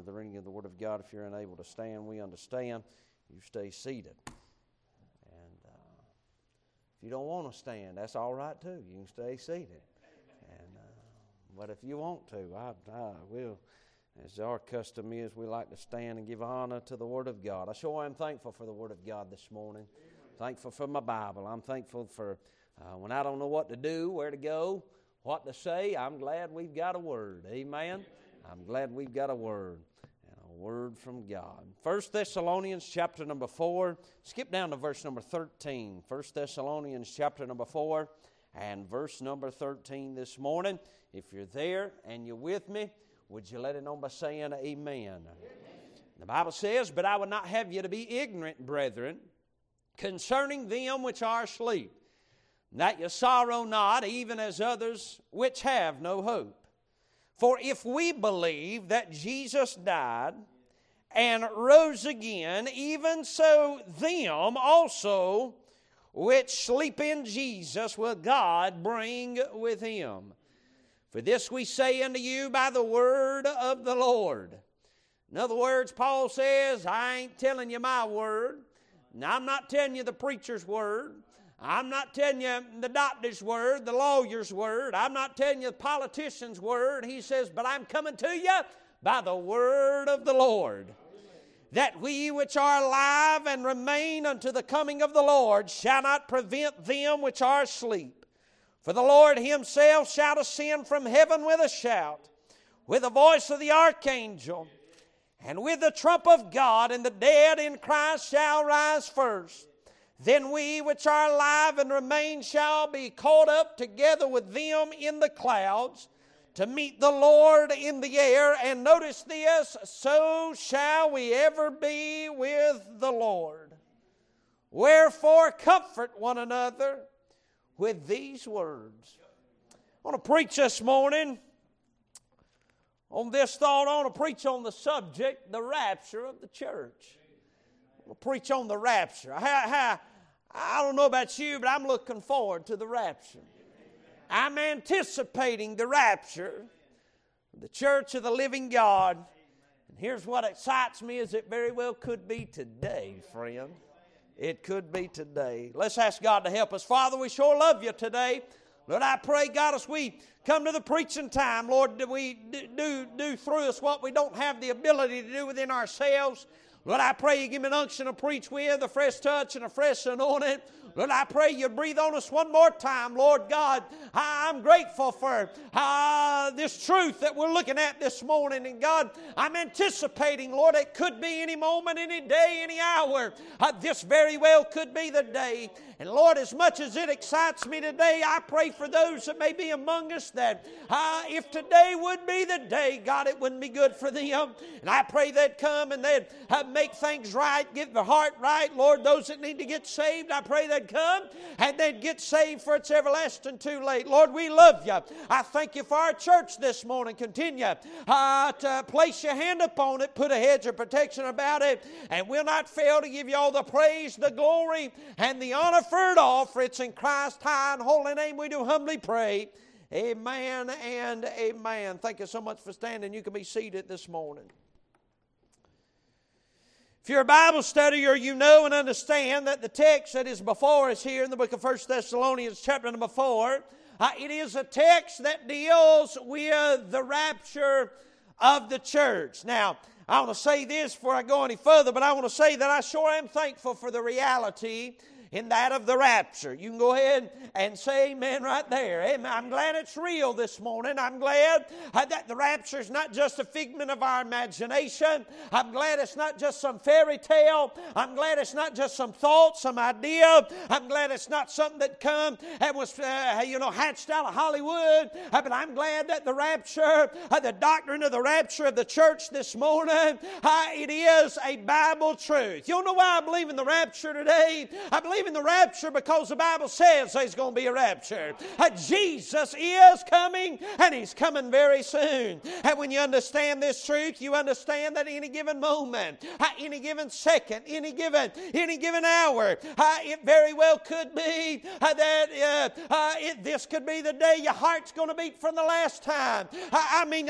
honor the reading of the Word of God. If you're unable to stand, we understand. You stay seated. And uh, if you don't want to stand, that's all right too. You can stay seated. And uh, but if you want to, I, I will. As our custom is, we like to stand and give honor to the Word of God. I sure am thankful for the Word of God this morning. Thankful for my Bible. I'm thankful for uh, when I don't know what to do, where to go, what to say. I'm glad we've got a Word. Amen. I'm glad we've got a Word Word from God. First Thessalonians chapter number four. Skip down to verse number thirteen. First Thessalonians chapter number four and verse number thirteen this morning. If you're there and you're with me. Would you let it know by saying amen? amen? The Bible says, But I would not have you to be ignorant, brethren, concerning them which are asleep, that you sorrow not, even as others which have no hope. For if we believe that Jesus died and rose again, even so them also which sleep in Jesus will God bring with him. For this we say unto you by the word of the Lord. In other words, Paul says, I ain't telling you my word. Now, I'm not telling you the preacher's word. I'm not telling you the doctor's word, the lawyer's word. I'm not telling you the politician's word. He says, But I'm coming to you by the word of the Lord. That we which are alive and remain unto the coming of the Lord shall not prevent them which are asleep. For the Lord himself shall ascend from heaven with a shout, with the voice of the archangel, and with the trump of God, and the dead in Christ shall rise first. Then we which are alive and remain shall be caught up together with them in the clouds to meet the Lord in the air. And notice this so shall we ever be with the Lord. Wherefore, comfort one another with these words. I want to preach this morning on this thought. I want to preach on the subject, the rapture of the church. I want to preach on the rapture. I, I, I don't know about you, but I'm looking forward to the rapture. I'm anticipating the rapture of the church of the living God. And here's what excites me is it very well could be today, friend. It could be today. Let's ask God to help us. Father, we sure love you today. Lord, I pray, God, as we come to the preaching time, Lord, do we do, do through us what we don't have the ability to do within ourselves. Lord, I pray you give me an unction to preach with, a fresh touch and a fresh anointing. Lord, I pray you breathe on us one more time, Lord God. I'm grateful for uh, this truth that we're looking at this morning. And God, I'm anticipating, Lord, it could be any moment, any day, any hour. Uh, this very well could be the day. And Lord, as much as it excites me today, I pray for those that may be among us that uh, if today would be the day, God, it wouldn't be good for them. And I pray they'd come and they'd uh, make things right, get the heart right. Lord, those that need to get saved, I pray they'd come and they'd get saved for it's everlasting too late. Lord, we love you. I thank you for our church this morning. Continue uh, to place your hand upon it, put a hedge of protection about it, and we'll not fail to give you all the praise, the glory, and the honor for it all, for it's in Christ's high and holy name we do humbly pray. Amen and amen. Thank you so much for standing. You can be seated this morning. If you're a Bible studier, you know and understand that the text that is before us here in the book of 1 Thessalonians, chapter number 4, uh, it is a text that deals with the rapture of the church. Now, I want to say this before I go any further, but I want to say that I sure am thankful for the reality in that of the rapture. You can go ahead and say amen right there. Amen. I'm glad it's real this morning. I'm glad uh, that the rapture is not just a figment of our imagination. I'm glad it's not just some fairy tale. I'm glad it's not just some thought, some idea. I'm glad it's not something that come and was, uh, you know, hatched out of Hollywood. Uh, but I'm glad that the rapture, uh, the doctrine of the rapture of the church this morning, uh, it is a Bible truth. You know why I believe in the rapture today? I believe believe in the rapture because the Bible says there's going to be a rapture. Uh, Jesus is coming, and He's coming very soon. And when you understand this truth, you understand that any given moment, uh, any given second, any given any given hour, uh, it very well could be uh, that uh, uh, it, this could be the day your heart's going to beat for the last time. I mean,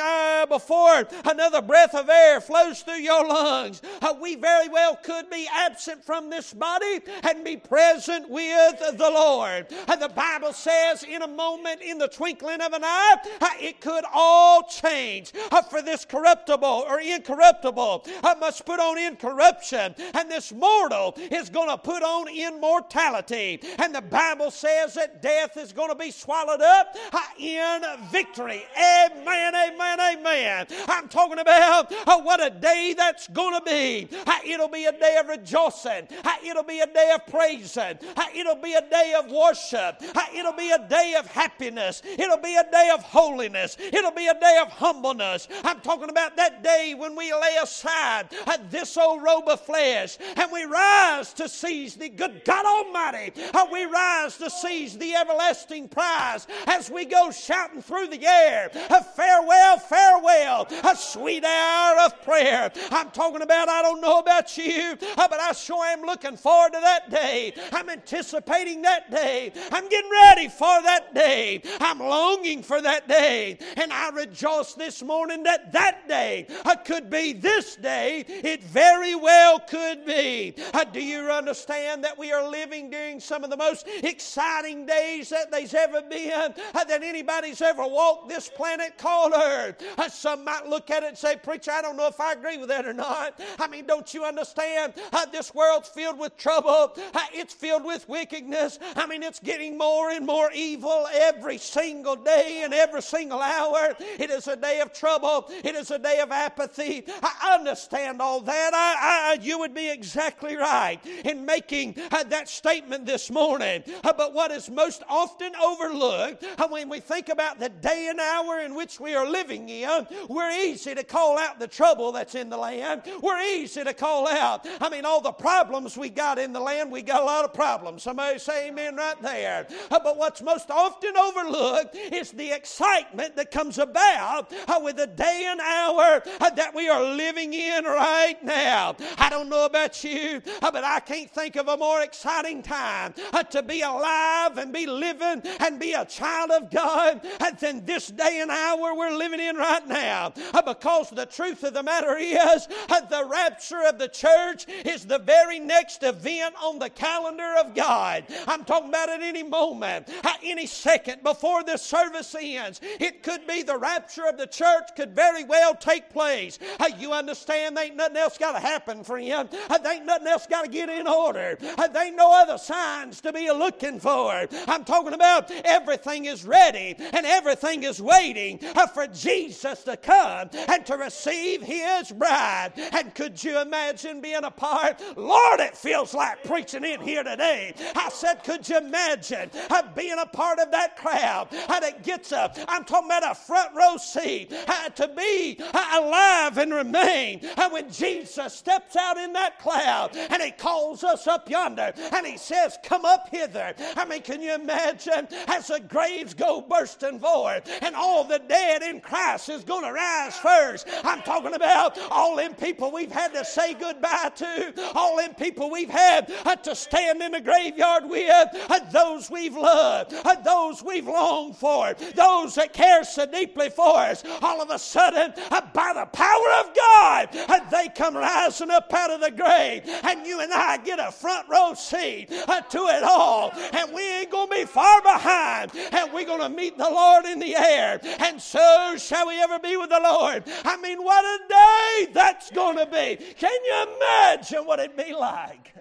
before another breath of air flows through your lungs, we very well could be absent from this body and be present with the Lord. And the Bible says, in a moment, in the twinkling of an eye, it could all change. For this corruptible or incorruptible must put on incorruption, and this mortal is going to put on immortality. And the Bible says that death is going to be swallowed up uh, in victory. Amen, amen, amen. I'm talking about uh, what a day that's going to be. Uh, it'll be a day of rejoicing. It'll be a day of praising. It'll be a day of worship. It'll be a day of happiness. It'll be a day of holiness. It'll be a day of humbleness. I'm talking about that day when we lay aside this old robe of flesh and we rise to seize the good God Almighty. We rise to seize the everlasting prize as we go shouting through the air. Farewell, farewell, a sweet hour of prayer. I'm talking about, I don't know about you, but I sure am looking forward to that day. I'm anticipating that day. I'm getting ready for that day. I'm longing for that day. And I rejoice this morning that that day uh, could be this day. It very well could be. Uh, do you understand that we are living during some of the most exciting days that there's ever been, uh, that anybody's ever walked this planet called Earth? Some might look at it and say, Preacher, I don't know if I agree with that or not. I mean, don't you understand? How this world's filled with trouble, it's filled with wickedness. I mean, it's getting more and more evil every single day and every single hour. It is a day of trouble, it is a day of apathy. I understand all that. I, I, you would be exactly right in making uh, that statement this morning. Uh, but what is most often overlooked uh, when we think about the day and hour in which we are living in, we're easy to call out the trouble that's in the land. We're easy to call out. I mean, all the problems we got in the land, we got lot of problems. Somebody say amen right there. Uh, but what's most often overlooked is the excitement that comes about uh, with the day and hour uh, that we are living in right now. I don't know about you, but I can't think of a more exciting time to be alive and be living and be a child of God than this day and hour we're living in right now. Because the truth of the matter is, the rapture of the church is the very next event on the calendar of God. I'm talking about at any moment, any second before this service ends. It could be the rapture of the church could very well take place. You understand? There ain't nothing else got to happen, friend. There ain't nothing else got to get in order. There ain't no other signs to be looking for. I'm talking about everything is ready and everything is waiting uh, for Jesus to come and to receive his bride. And could you imagine being a part? Lord, it feels like preaching in here today. I said, could you imagine uh, being a part of that crowd that gets up? I'm talking about a front row seat uh, to be uh, alive and remain. And when Jesus steps out in that cloud and he calls us up yonder and he says, Come up hither. I mean, can you imagine as the graves go bursting forth and all the dead in Christ is going to rise first? I'm talking about all them people we've had to say goodbye to, all them people we've had to stand in the graveyard with, those we've loved, those we've longed for, those that care so deeply for us. All of a sudden, uh, by the power of God, uh, they come rising up out of the grave, and you and I get a front row seat uh, to it all, and we ain't going to be far behind, and we're going to meet the Lord in the air, and so shall we ever be with the Lord. I mean, what a day that's going to be. Can you imagine what it'd be like?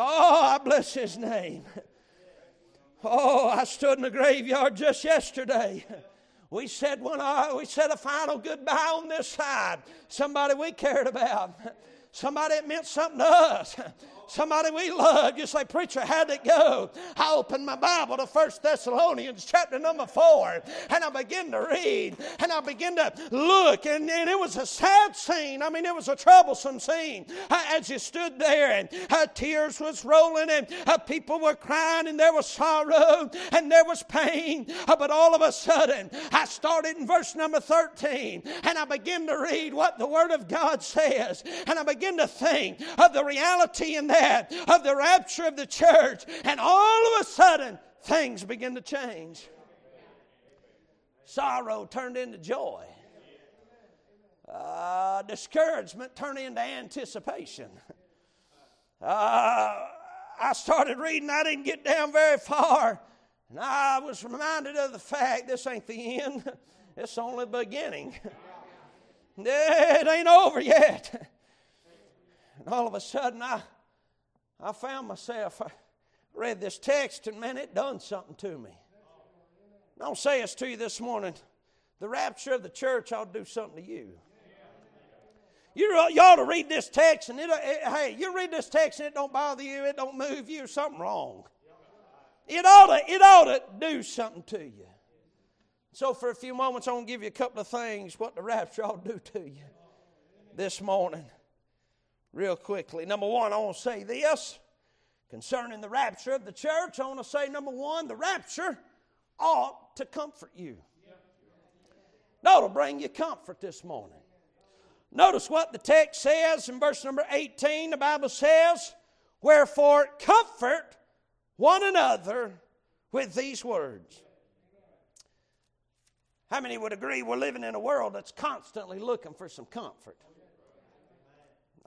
Oh, I bless his name. Oh, I stood in the graveyard just yesterday. We said one uh, we said a final goodbye on this side. Somebody we cared about. Somebody that meant something to us. Somebody we love. You say, Preacher, how'd it go? I opened my Bible to First Thessalonians chapter number 4, and I began to read, and I began to look, and, and it was a sad scene. I mean, it was a troublesome scene. Uh, as you stood there, and uh, tears was rolling, and uh, people were crying, and there was sorrow, and there was pain. Uh, but all of a sudden, I started in verse number 13, and I began to read what the Word of God says, and I began to think of the reality in that, of the rapture of the church, and all of a sudden, things begin to change. Sorrow turned into joy. Uh, discouragement turned into anticipation. Uh, I started reading, I didn't get down very far, and I was reminded of the fact this ain't the end, it's only the beginning. it ain't over yet. And all of a sudden, I, I found myself, I read this text, and man, it done something to me. I'll say this to you this morning the rapture of the church ought to do something to you. You, you ought to read this text, and it, it, hey, you read this text and it don't bother you, it don't move you, something wrong. It ought to, it ought to do something to you. So, for a few moments, I'm going to give you a couple of things what the rapture ought to do to you this morning, real quickly. Number one, I want to say this concerning the rapture of the church. I want to say, number one, the rapture ought to comfort you. That will bring you comfort this morning. Notice what the text says in verse number 18. The Bible says, Wherefore comfort one another with these words. How many would agree we're living in a world that's constantly looking for some comfort?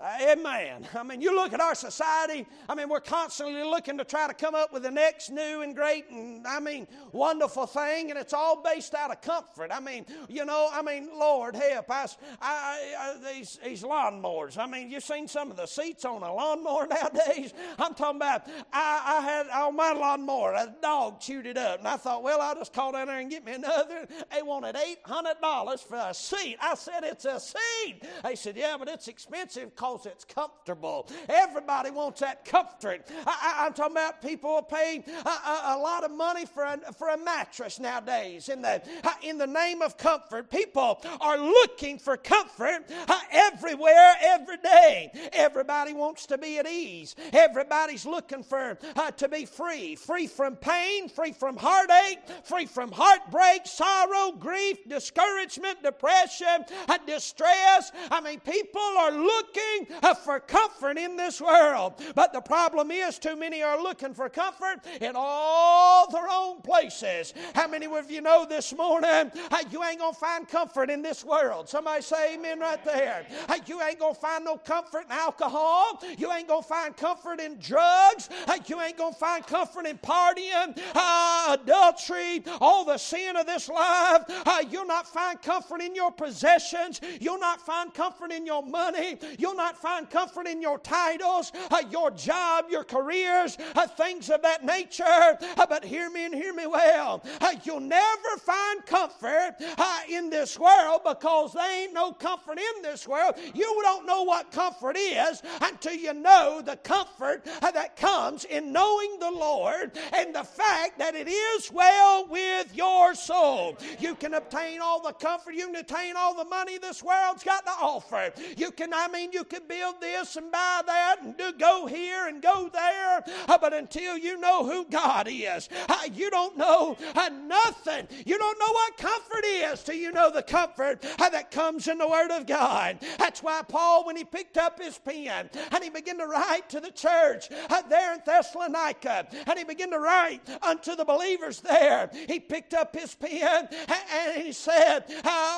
Uh, amen. I mean, you look at our society, I mean, we're constantly looking to try to come up with the next new and great and, I mean, wonderful thing, and it's all based out of comfort. I mean, you know, I mean, Lord help. us. I, I, these, these lawnmowers, I mean, you've seen some of the seats on a lawnmower nowadays. I'm talking about, I, I had on my lawnmower, a dog chewed it up, and I thought, well, I'll just call down there and get me another. They wanted $800 for a seat. I said, it's a seat. They said, yeah, but it's expensive because it's comfortable. Everybody wants that comfort. I, am talking about people paying a, a, a, lot of money for a, for a mattress nowadays. In the, in the name of comfort, people are looking for comfort everywhere, every day. Everybody wants to be at ease. Everybody's looking for uh, to be free, free from pain, free from heartache, free from heartbreak, sorrow, grief, discouragement, depression, uh, distress. I mean, people are looking looking for comfort in this world. But the problem is, too many are looking for comfort in all the wrong places. How many of you know this morning you ain't going to find comfort in this world? Somebody say amen right there. You ain't going to find no comfort in alcohol. You ain't going to find comfort in drugs. You ain't going to find comfort in partying, uh, adultery, all the sin of this life. You'll not find comfort in your possessions. You'll not find comfort in your money. You'll not find comfort in your titles, uh, your job, your careers, uh, things of that nature. Uh, but hear me and hear me well. You'll never find comfort in this world because there ain't no comfort in this world. You don't know what comfort is until you know the comfort that comes in knowing the Lord and the fact that it is well with your soul. You can obtain all the comfort, you can obtain all the money this world's got to offer. You can, I mean, you can build this and buy that and do, go here and go there. Uh, but until you know who God is, uh, you don't know uh, nothing. You don't know what comfort is till you know the comfort that comes in the Word of God. That's why Paul, when he picked up his pen and he began to write to the church there in Thessalonica, and he began to write unto the believers there, he picked up his pen and he said,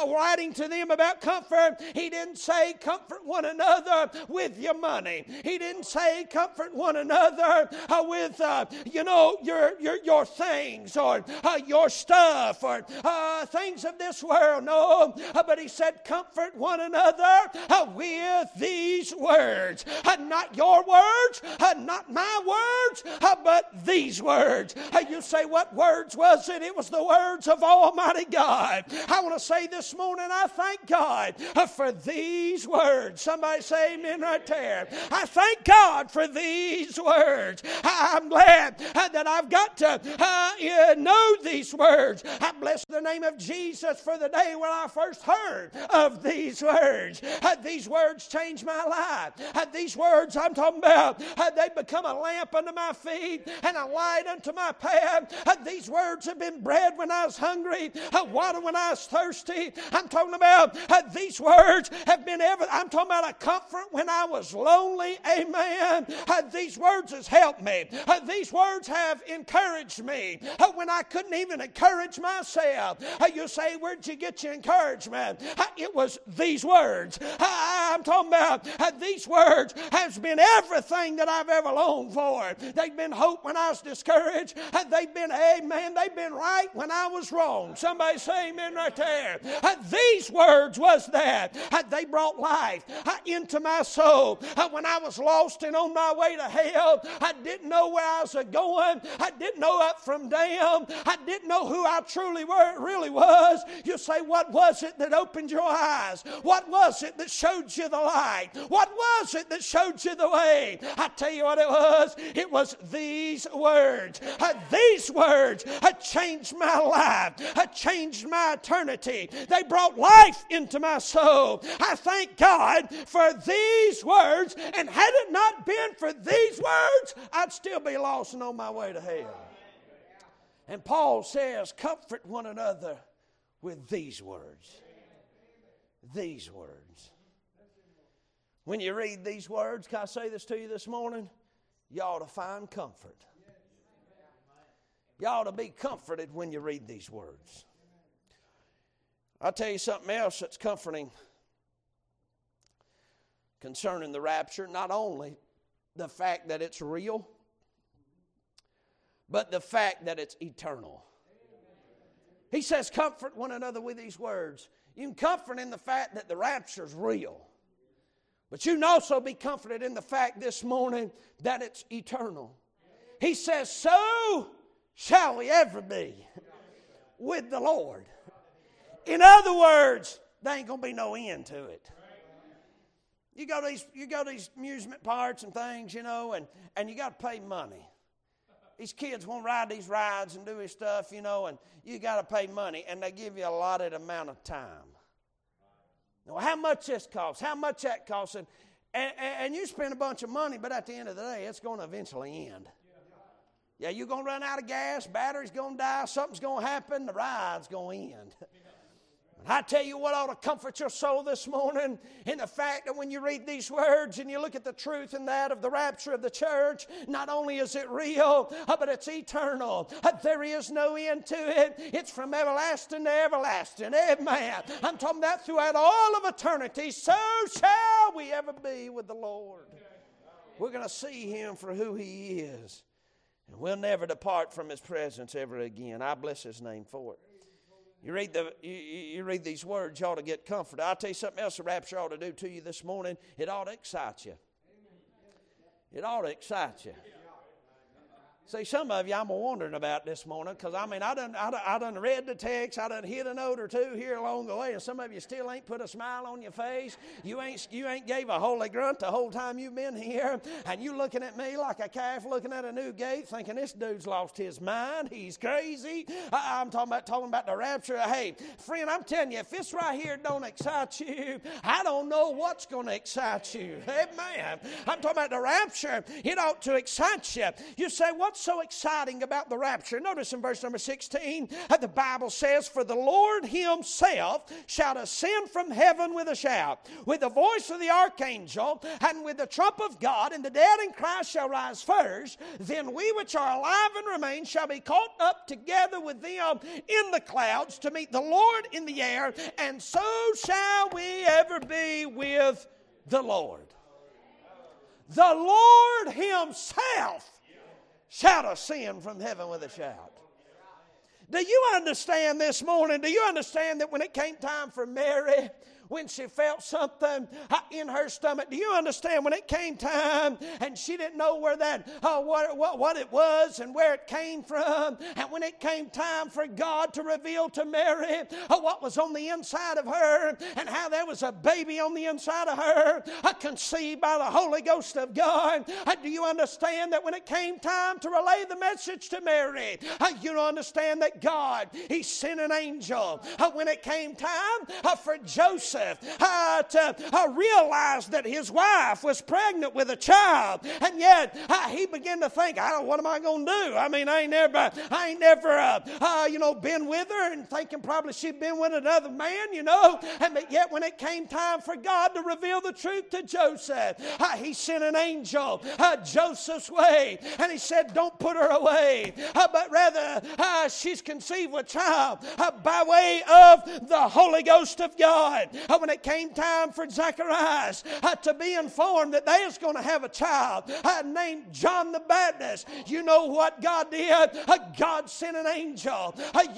writing to them about comfort, he didn't say, Comfort one another with your money. He didn't say comfort one another uh, with, uh, you know, your, your, your things or uh, your stuff or uh, things of this world. No, uh, but he said comfort one another uh, with these words. Not your words, not my words, but these words. You say, What words was it? It was the words of Almighty God. I want to say this morning, I thank God for these words. Somebody amen right there. I thank God for these words. I'm glad that I've got to uh, know these words. I bless the name of Jesus for the day when I first heard of these words. Uh, these words changed my life. Uh, these words I'm talking about, uh, they become a lamp unto my feet and a light unto my path. Uh, these words have been bread when I was hungry, uh, water when I was thirsty. I'm talking about uh, these words have been ever. I'm talking about a comfort when I was lonely. Amen. Uh, these words has helped me. Uh, these words have encouraged me uh, when I couldn't even encourage myself. you say, where'd you get your encouragement? it was these words. I'm talking about these words has been everything that I've ever longed for. They've been hope when I was discouraged. They've been amen. They've been right when I was wrong. Somebody say amen right there. These words was that. They brought life into my soul. Uh, when I was lost and on my way to hell, I didn't know where I was going. I didn't know up from down. I didn't know who I truly were, really was. You say, what was it that opened your eyes? What was it that showed you the light? What was it that showed you the way? I tell you what it was. It was these words. Uh, these words had changed my life, had changed my eternity. They brought life into my soul. I thank God for these words, and had it not been for these words, I'd still be lost and on my way to hell. And Paul says, Comfort one another with these words. These words. When you read these words, can I say this to you this morning? You ought to find comfort. You ought to be comforted when you read these words. I'll tell you something else that's comforting concerning the rapture. Not only the fact that it's real, but the fact that it's eternal. He says, Comfort one another with these words. You can comfort in the fact that the rapture is real. But you can also be comforted in the fact this morning that it's eternal. He says, So shall we ever be with the Lord. In other words, there ain't gonna be no end to it. You go to these, you go to these amusement parks and things, you know, and, and you got to pay money. These kids want to ride these rides and do this stuff, you know, and you got to pay money, and they give you a allotted amount of time. Now, how much this costs? How much that costs? And, and, and you spend a bunch of money, but at the end of the day, it's going to eventually end. Yeah, you're going to run out of gas, battery's going to die, something's going to happen, the ride's going to end. I tell you what ought to comfort your soul this morning in the fact that when you read these words and you look at the truth in that of the rapture of the church, not only is it real, uh, but it's eternal. Uh, there is no end to it. It's from everlasting to everlasting. Amen. I'm talking that throughout all of eternity. So shall we ever be with the Lord. We're going to see Him for who He is. And we'll never depart from His presence ever again. I bless His name for it. You read, the, you, you read these words, you ought to get comfort. I'll tell you something else the rapture ought to do to you this morning. It ought to excite you. It ought to excite you. See, some of you I'm wondering about this morning because I mean, I done, I, done, I done read the text, I done hit a note or two here along the way, and some of you still ain't put a smile on your face. You ain't, you ain't gave a holy grunt the whole time you've been here, and you looking at me like a calf looking at a new gate, thinking this dude's lost his mind. He's crazy. I, am talking about talking about the rapture. Hey, friend, I'm telling you, if this right here don't excite you, I don't know what's going to excite you. Amen. I'm talking about the rapture. It ought to excite you. You say, what? So exciting about the rapture? Notice in verse number 16, uh, the Bible says, For the Lord himself shall ascend from heaven with a shout, with the voice of the archangel, and with the trump of God, and the dead in Christ shall rise first. Then we which are alive and remain shall be caught up together with them in the clouds to meet the Lord in the air, and so shall we ever be with the Lord. The Lord Himself shout of sin from heaven with a shout. Do you understand this morning? Do you understand that when it came time for Mary, when she felt something uh, in her stomach. Do you understand when it came time and she didn't know where that, uh, what, what, what it was and where it came from? And when it came time for God to reveal to Mary uh, what was on the inside of her and how there was a baby on the inside of her, uh, conceived by the Holy Ghost of God, uh, do you understand that when it came time to relay the message to Mary, uh, you understand that God, He sent an angel when it came time for Joseph Uh, to uh, realize that his wife was pregnant with a child, and yet uh, he began to think, "I don't. What am I going to do? I mean, I ain't never, I ain't never, uh, uh, you know, been with her, and thinking probably she'd been with another man, you know. And but yet, when it came time for God to reveal the truth to Joseph, uh, He sent an angel Joseph's way, and He said, "Don't put her away, but rather she's conceived a child by way of the Holy Ghost of God." Oh, when it came time for Zacharias uh, to be informed that they was going to have a child uh, named John the Baptist, you know what God did? Uh, God sent an angel.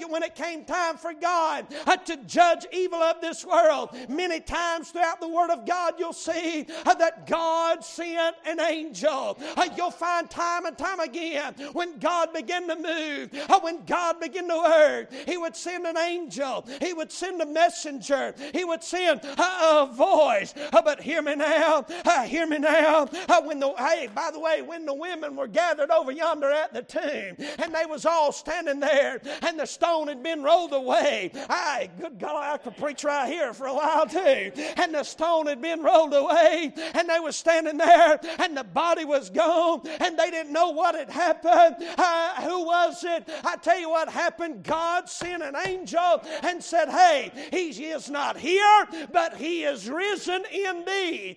When it came time for God to judge evil of this world, many times throughout the Word of God, you'll see that God sent an angel. You'll find time and time again when God began to move, when God began to work, He would send an angel, He would send a messenger, He would send Uh, a voice. Uh, but hear me now, uh, hear me now. When the hey, by the way, when the women were gathered over yonder at the tomb, and they was all standing there, and the stone had been rolled away. I, good God, I could preach right here for a while too. And the stone had been rolled away, and they was standing there, and the body was gone, and they didn't know what had happened. Uh, who was it? I tell you what happened. God sent an angel and said, "Hey, he is not here, but he is risen indeed."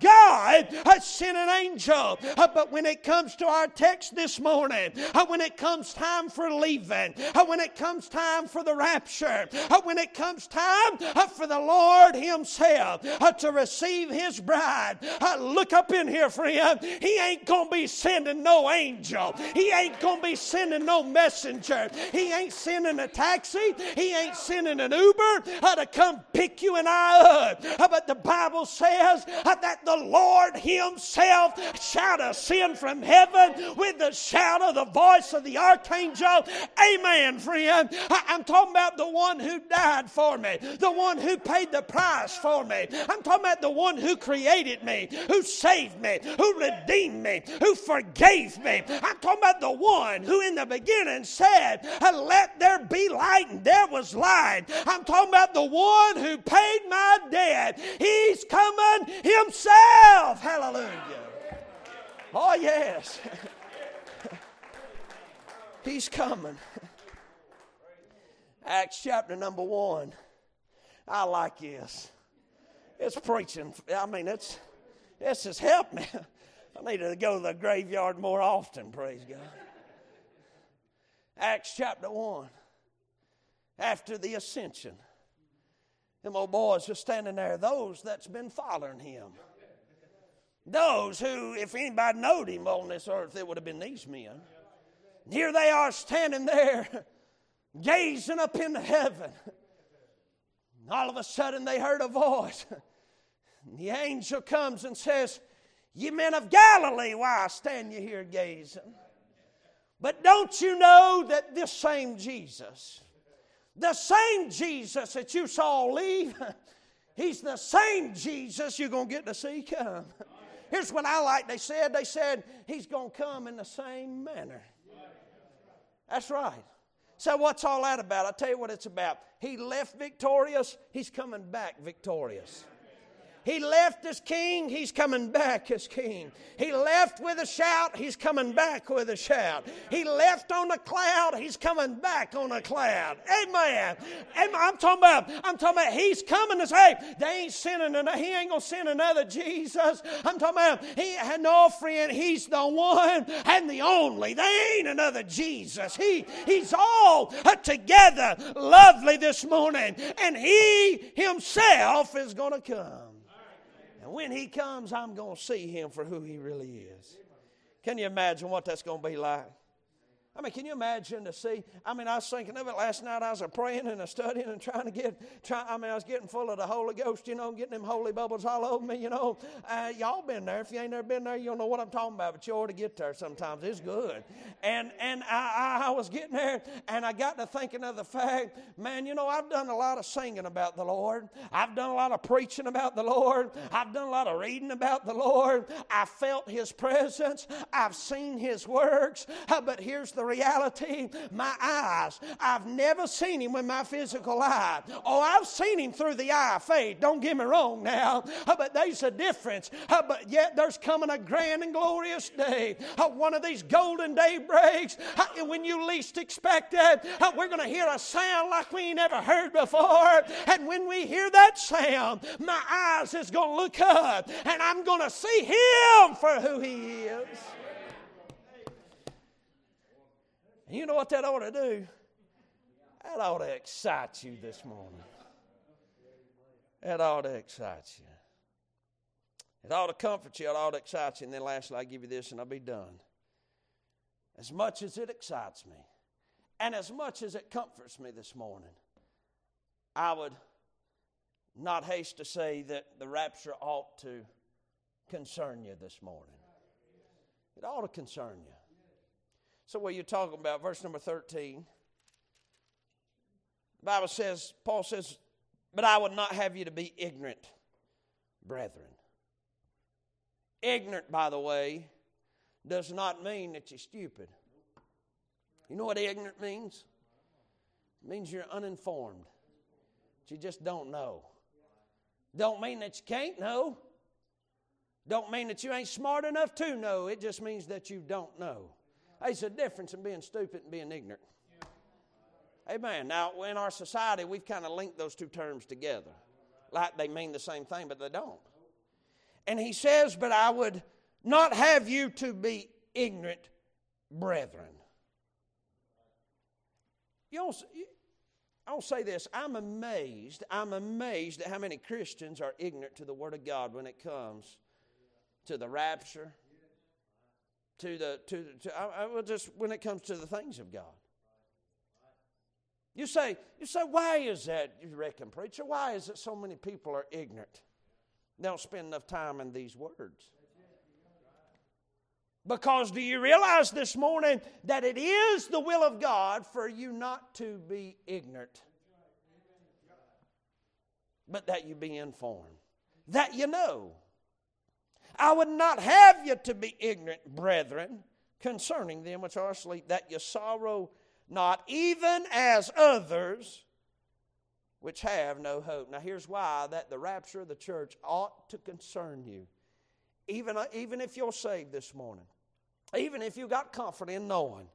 God has sent an angel, uh, but when it comes to our text this morning, uh, when it comes time for leaving, uh, when it comes time for the rapture, when it comes time for the Lord Himself to receive His bride, look up in here, friend. He ain't going to be sending no angel, He ain't going to be sending no messenger, He ain't sending a taxi, He ain't sending an Uber to come pick you and Up. Uh, but the Bible says uh, that the Lord Himself shall ascend from heaven with the shout of the voice of the archangel. Amen, friend. Uh, I, am talking about the one who died for me, the one who paid the price for me. I'm talking about the one who created me, who saved me, who redeemed me, who forgave me. I'm talking about the one who in the beginning said, Let there be light, and there was light. I'm talking about the one who paid my debt. He's coming himself. Hallelujah. Oh, yes. He's coming. Acts chapter number one. I like this. It's preaching. I mean, it's this has helped me. I need to go to the graveyard more often, praise God. Acts chapter 1. After the ascension, them old boys just standing there, those that's been following him. Those who, if anybody knowed him on this earth, it would have been these men. And here they are standing there, gazing up into heaven. And all of a sudden, they heard a voice. And the angel comes and says, Ye men of Galilee, why stand you here gazing? But don't you know that this same Jesus, the same Jesus that you saw leave, he's the same Jesus you're going to get to see come. Here's what I like they said. They said, He's going to come in the same manner. That's right. So, what's all that about? I'll tell you what it's about. He left victorious, He's coming back victorious. He left as king, he's coming back as king. He left with a shout, he's coming back with a shout. He left on a cloud, he's coming back on a cloud. Amen. And I'm talking about, I'm talking about he's coming to say, they ain't sending another, he ain't gonna send another Jesus. I'm talking about he had no friend, he's the one and the only. They ain't another Jesus. He he's all together lovely this morning, and he himself is gonna come. When he comes, I'm going to see him for who he really is. Can you imagine what that's going to be like? I mean, can you imagine to see? I mean, I was thinking of it last night. I was praying and studying and trying to get, try, I mean, I was getting full of the Holy Ghost, you know, getting them holy bubbles all over me, you know. Uh, y'all been there. If you ain't never been there, you don't know what I'm talking about, but you ought to get there sometimes. It's good. And, and I, I, I was getting there, and I got to thinking of the fact, man, you know, I've done a lot of singing about the Lord. I've done a lot of preaching about the Lord. I've done a lot of reading about the Lord. I felt His presence. I've seen His works. Uh, but here's the reality my eyes. I've never seen him with my physical eye. Oh, I've seen him through the eye of faith. Don't get me wrong now, but there's a difference. But yet there's coming a grand and glorious day. One of these golden day breaks when you least expect it. We're going to hear a sound like we ain't heard before. And when we hear that sound, my eyes is going to look up and I'm going to see him for who he is. And you know what that ought to do? That ought to excite you this morning. That ought to excite you. It ought to comfort you. It ought to excite you. And then lastly, I give you this and I'll be done. As much as it excites me, and as much as it comforts me this morning, I would not haste to say that the rapture ought to concern you this morning. It ought to concern you. So, what you're talking about, verse number 13, the Bible says, Paul says, But I would not have you to be ignorant, brethren. Ignorant, by the way, does not mean that you're stupid. You know what ignorant means? It means you're uninformed. You just don't know. Don't mean that you can't know. Don't mean that you ain't smart enough to know. It just means that you don't know. There's a difference in being stupid and being ignorant. Amen. Now, in our society, we've kind of linked those two terms together. Like they mean the same thing, but they don't. And he says, But I would not have you to be ignorant, brethren. You know, I'll say this I'm amazed, I'm amazed at how many Christians are ignorant to the Word of God when it comes to the rapture, to the to, to I, I will just when it comes to the things of God. You say, you say, why is that, you reckon, preacher? Why is it so many people are ignorant? They don't spend enough time in these words. Because do you realize this morning that it is the will of God for you not to be ignorant, but that you be informed, that you know. I would not have you to be ignorant, brethren, concerning them which are asleep, that you sorrow not, even as others which have no hope. Now, here's why that the rapture of the church ought to concern you. Even, uh, even if you're saved this morning, even if you got comfort in knowing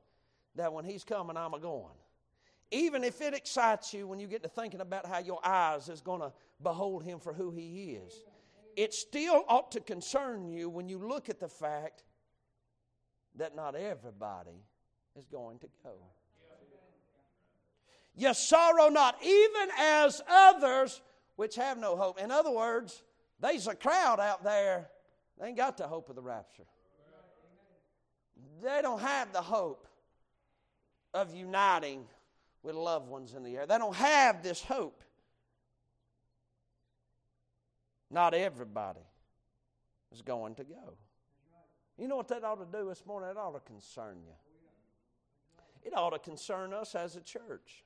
that when He's coming, I'm a going. Even if it excites you when you get to thinking about how your eyes is going to behold Him for who He is it still ought to concern you when you look at the fact that not everybody is going to go. You sorrow not, even as others which have no hope. In other words, there's a crowd out there, they ain't got the hope of the rapture. They don't have the hope of uniting with loved ones in the air. They don't have this hope. Not everybody is going to go. You know what that ought to do this morning? It ought to concern you. It ought to concern us as a church.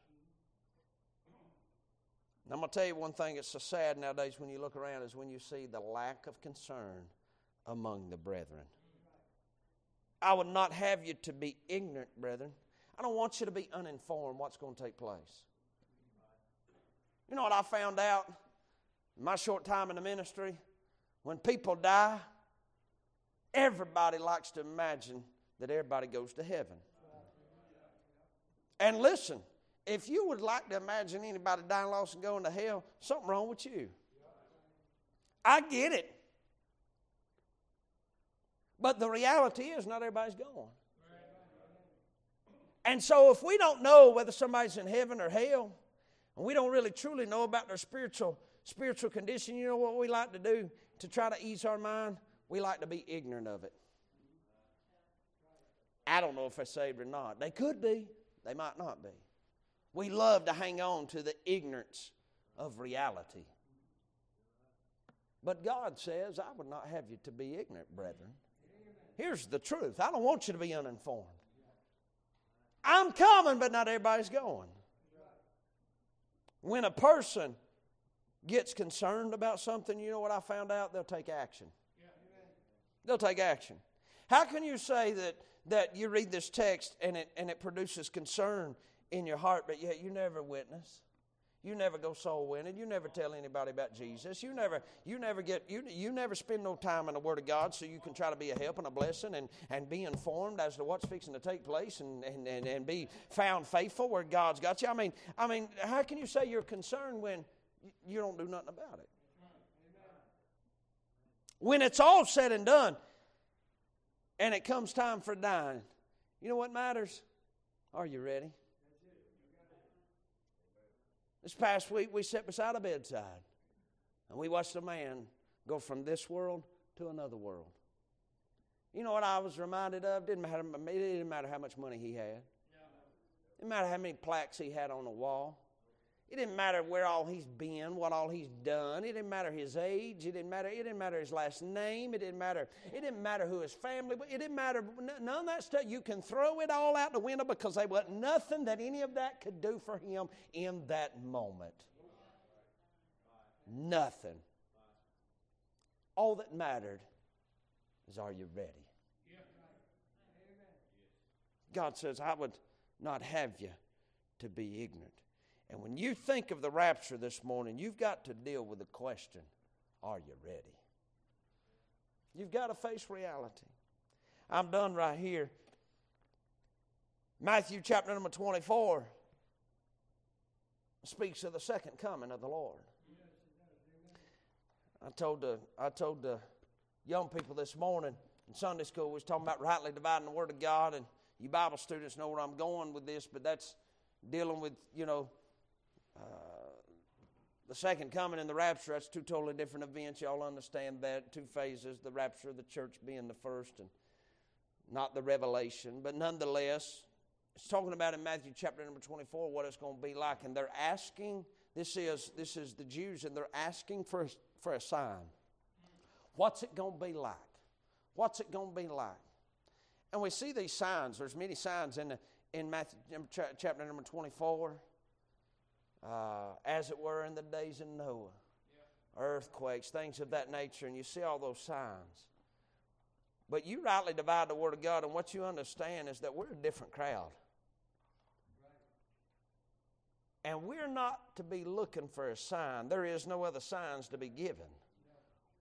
And I'm going to tell you one thing that's so sad nowadays when you look around is when you see the lack of concern among the brethren. I would not have you to be ignorant, brethren. I don't want you to be uninformed what's going to take place. You know what I found out? My short time in the ministry, when people die, everybody likes to imagine that everybody goes to heaven. And listen, if you would like to imagine anybody dying lost and going to hell, something wrong with you. I get it. But the reality is, not everybody's going. And so, if we don't know whether somebody's in heaven or hell, and we don't really truly know about their spiritual spiritual condition, you know what we like to do to try to ease our mind? We like to be ignorant of it. I don't know if they're saved or not. They could be, they might not be. We love to hang on to the ignorance of reality. But God says, I would not have you to be ignorant, brethren. Here's the truth I don't want you to be uninformed. I'm coming, but not everybody's going. When a person gets concerned about something, you know what I found out? They'll take action. They'll take action. How can you say that, that you read this text and it, and it produces concern in your heart, but yet you never witness? You never go soul winning. You never tell anybody about Jesus. You never, you never get, you, you never spend no time in the Word of God so you can try to be a help and a blessing and, and be informed as to what's fixing to take place and, and, and, and be found faithful where God's got you. I mean, I mean, how can you say you're concerned when you don't do nothing about it? When it's all said and done and it comes time for dying, you know what matters? Are you ready? This past week, we sat beside a bedside and we watched a man go from this world to another world. You know what I was reminded of? Didn't matter, it didn't matter how much money he had. It didn't matter how many plaques he had on the wall. It didn't matter where all he's been, what all he's done. It didn't matter his age. It didn't matter. It didn't matter his last name. It didn't matter. It didn't matter who his family. Was, it didn't matter. None of that stuff. You can throw it all out the window because there wasn't nothing that any of that could do for him in that moment. Nothing. All that mattered is, are you ready? God says, I would not have you to be ignorant. And when you think of the rapture this morning, you've got to deal with the question are you ready? You've got to face reality. I'm done right here. Matthew chapter number 24 speaks of the second coming of the Lord. I told the, I told the young people this morning in Sunday school, we was talking about rightly dividing the Word of God, and you Bible students know where I'm going with this, but that's dealing with, you know, the second coming and the rapture, that's two totally different events. Y'all understand that. Two phases the rapture of the church being the first and not the revelation. But nonetheless, it's talking about in Matthew chapter number 24 what it's going to be like. And they're asking, this is, this is the Jews, and they're asking for, for a sign. What's it going to be like? What's it going to be like? And we see these signs. There's many signs in, the, in Matthew chapter number 24 uh, as it were in the days of Noah. Earthquakes, things of that nature, and you see all those signs. But you rightly divide the Word of God, and what you understand is that we're a different crowd. And we're not to be looking for a sign. There is no other signs to be given.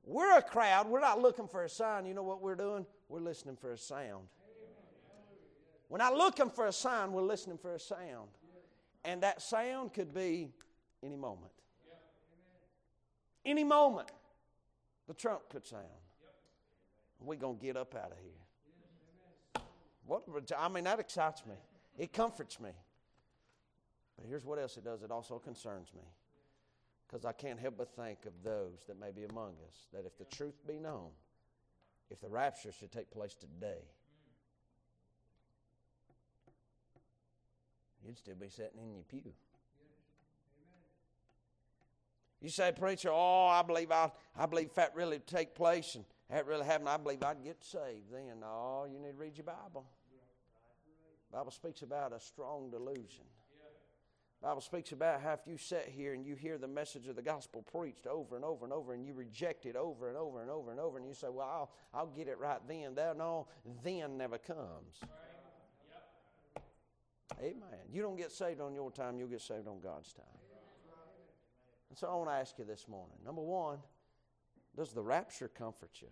We're a crowd. We're not looking for a sign. You know what we're doing? We're listening for a sound. We're not looking for a sign. We're listening for a sound. And that sound could be any moment. Any moment, the trump could sound. We're going to get up out of here. What, I mean, that excites me. It comforts me. But here's what else it does it also concerns me. Because I can't help but think of those that may be among us, that if the truth be known, if the rapture should take place today, you'd still be sitting in your pew. You say, preacher, oh, I believe I, I believe that really take place and that really happened. I believe I'd get saved then. oh, you need to read your Bible. Bible speaks about a strong delusion. Bible speaks about how if you sit here and you hear the message of the gospel preached over and over and over and you reject it over and over and over and over and you say, well, I'll, I'll get it right then. That no, then never comes. Amen. You don't get saved on your time, you'll get saved on God's time. And so I want to ask you this morning number one, does the rapture comfort you?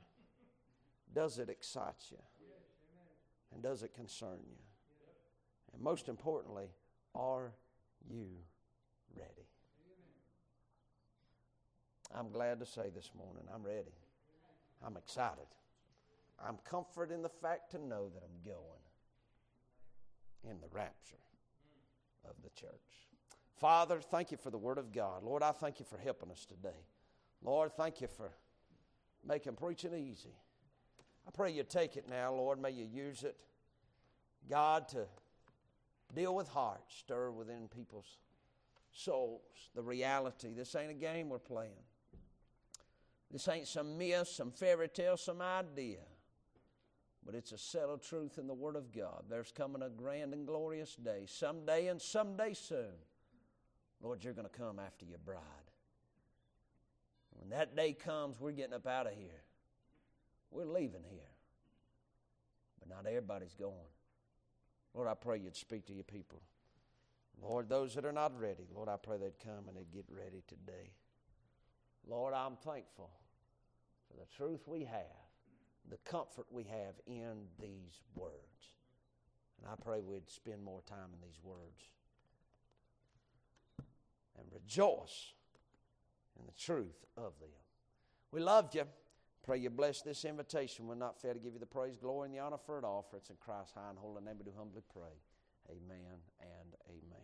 Does it excite you? And does it concern you? And most importantly, are you ready? I'm glad to say this morning, I'm ready. I'm excited. I'm comforted in the fact to know that I'm going in the rapture of the church. Father, thank you for the Word of God. Lord, I thank you for helping us today. Lord, thank you for making preaching easy. I pray you take it now, Lord. May you use it. God, to deal with hearts, stir within people's souls the reality. This ain't a game we're playing. This ain't some myth, some fairy tale, some idea. But it's a settled truth in the Word of God. There's coming a grand and glorious day, someday and someday soon. Lord, you're going to come after your bride. When that day comes, we're getting up out of here. We're leaving here. But not everybody's going. Lord, I pray you'd speak to your people. Lord, those that are not ready, Lord, I pray they'd come and they'd get ready today. Lord, I'm thankful for the truth we have, the comfort we have in these words. And I pray we'd spend more time in these words and rejoice in the truth of them. We love you. Pray you bless this invitation. We're not fair to give you the praise, glory, and the honor for it all. For it's in Christ's high and holy name we do humbly pray. Amen and amen.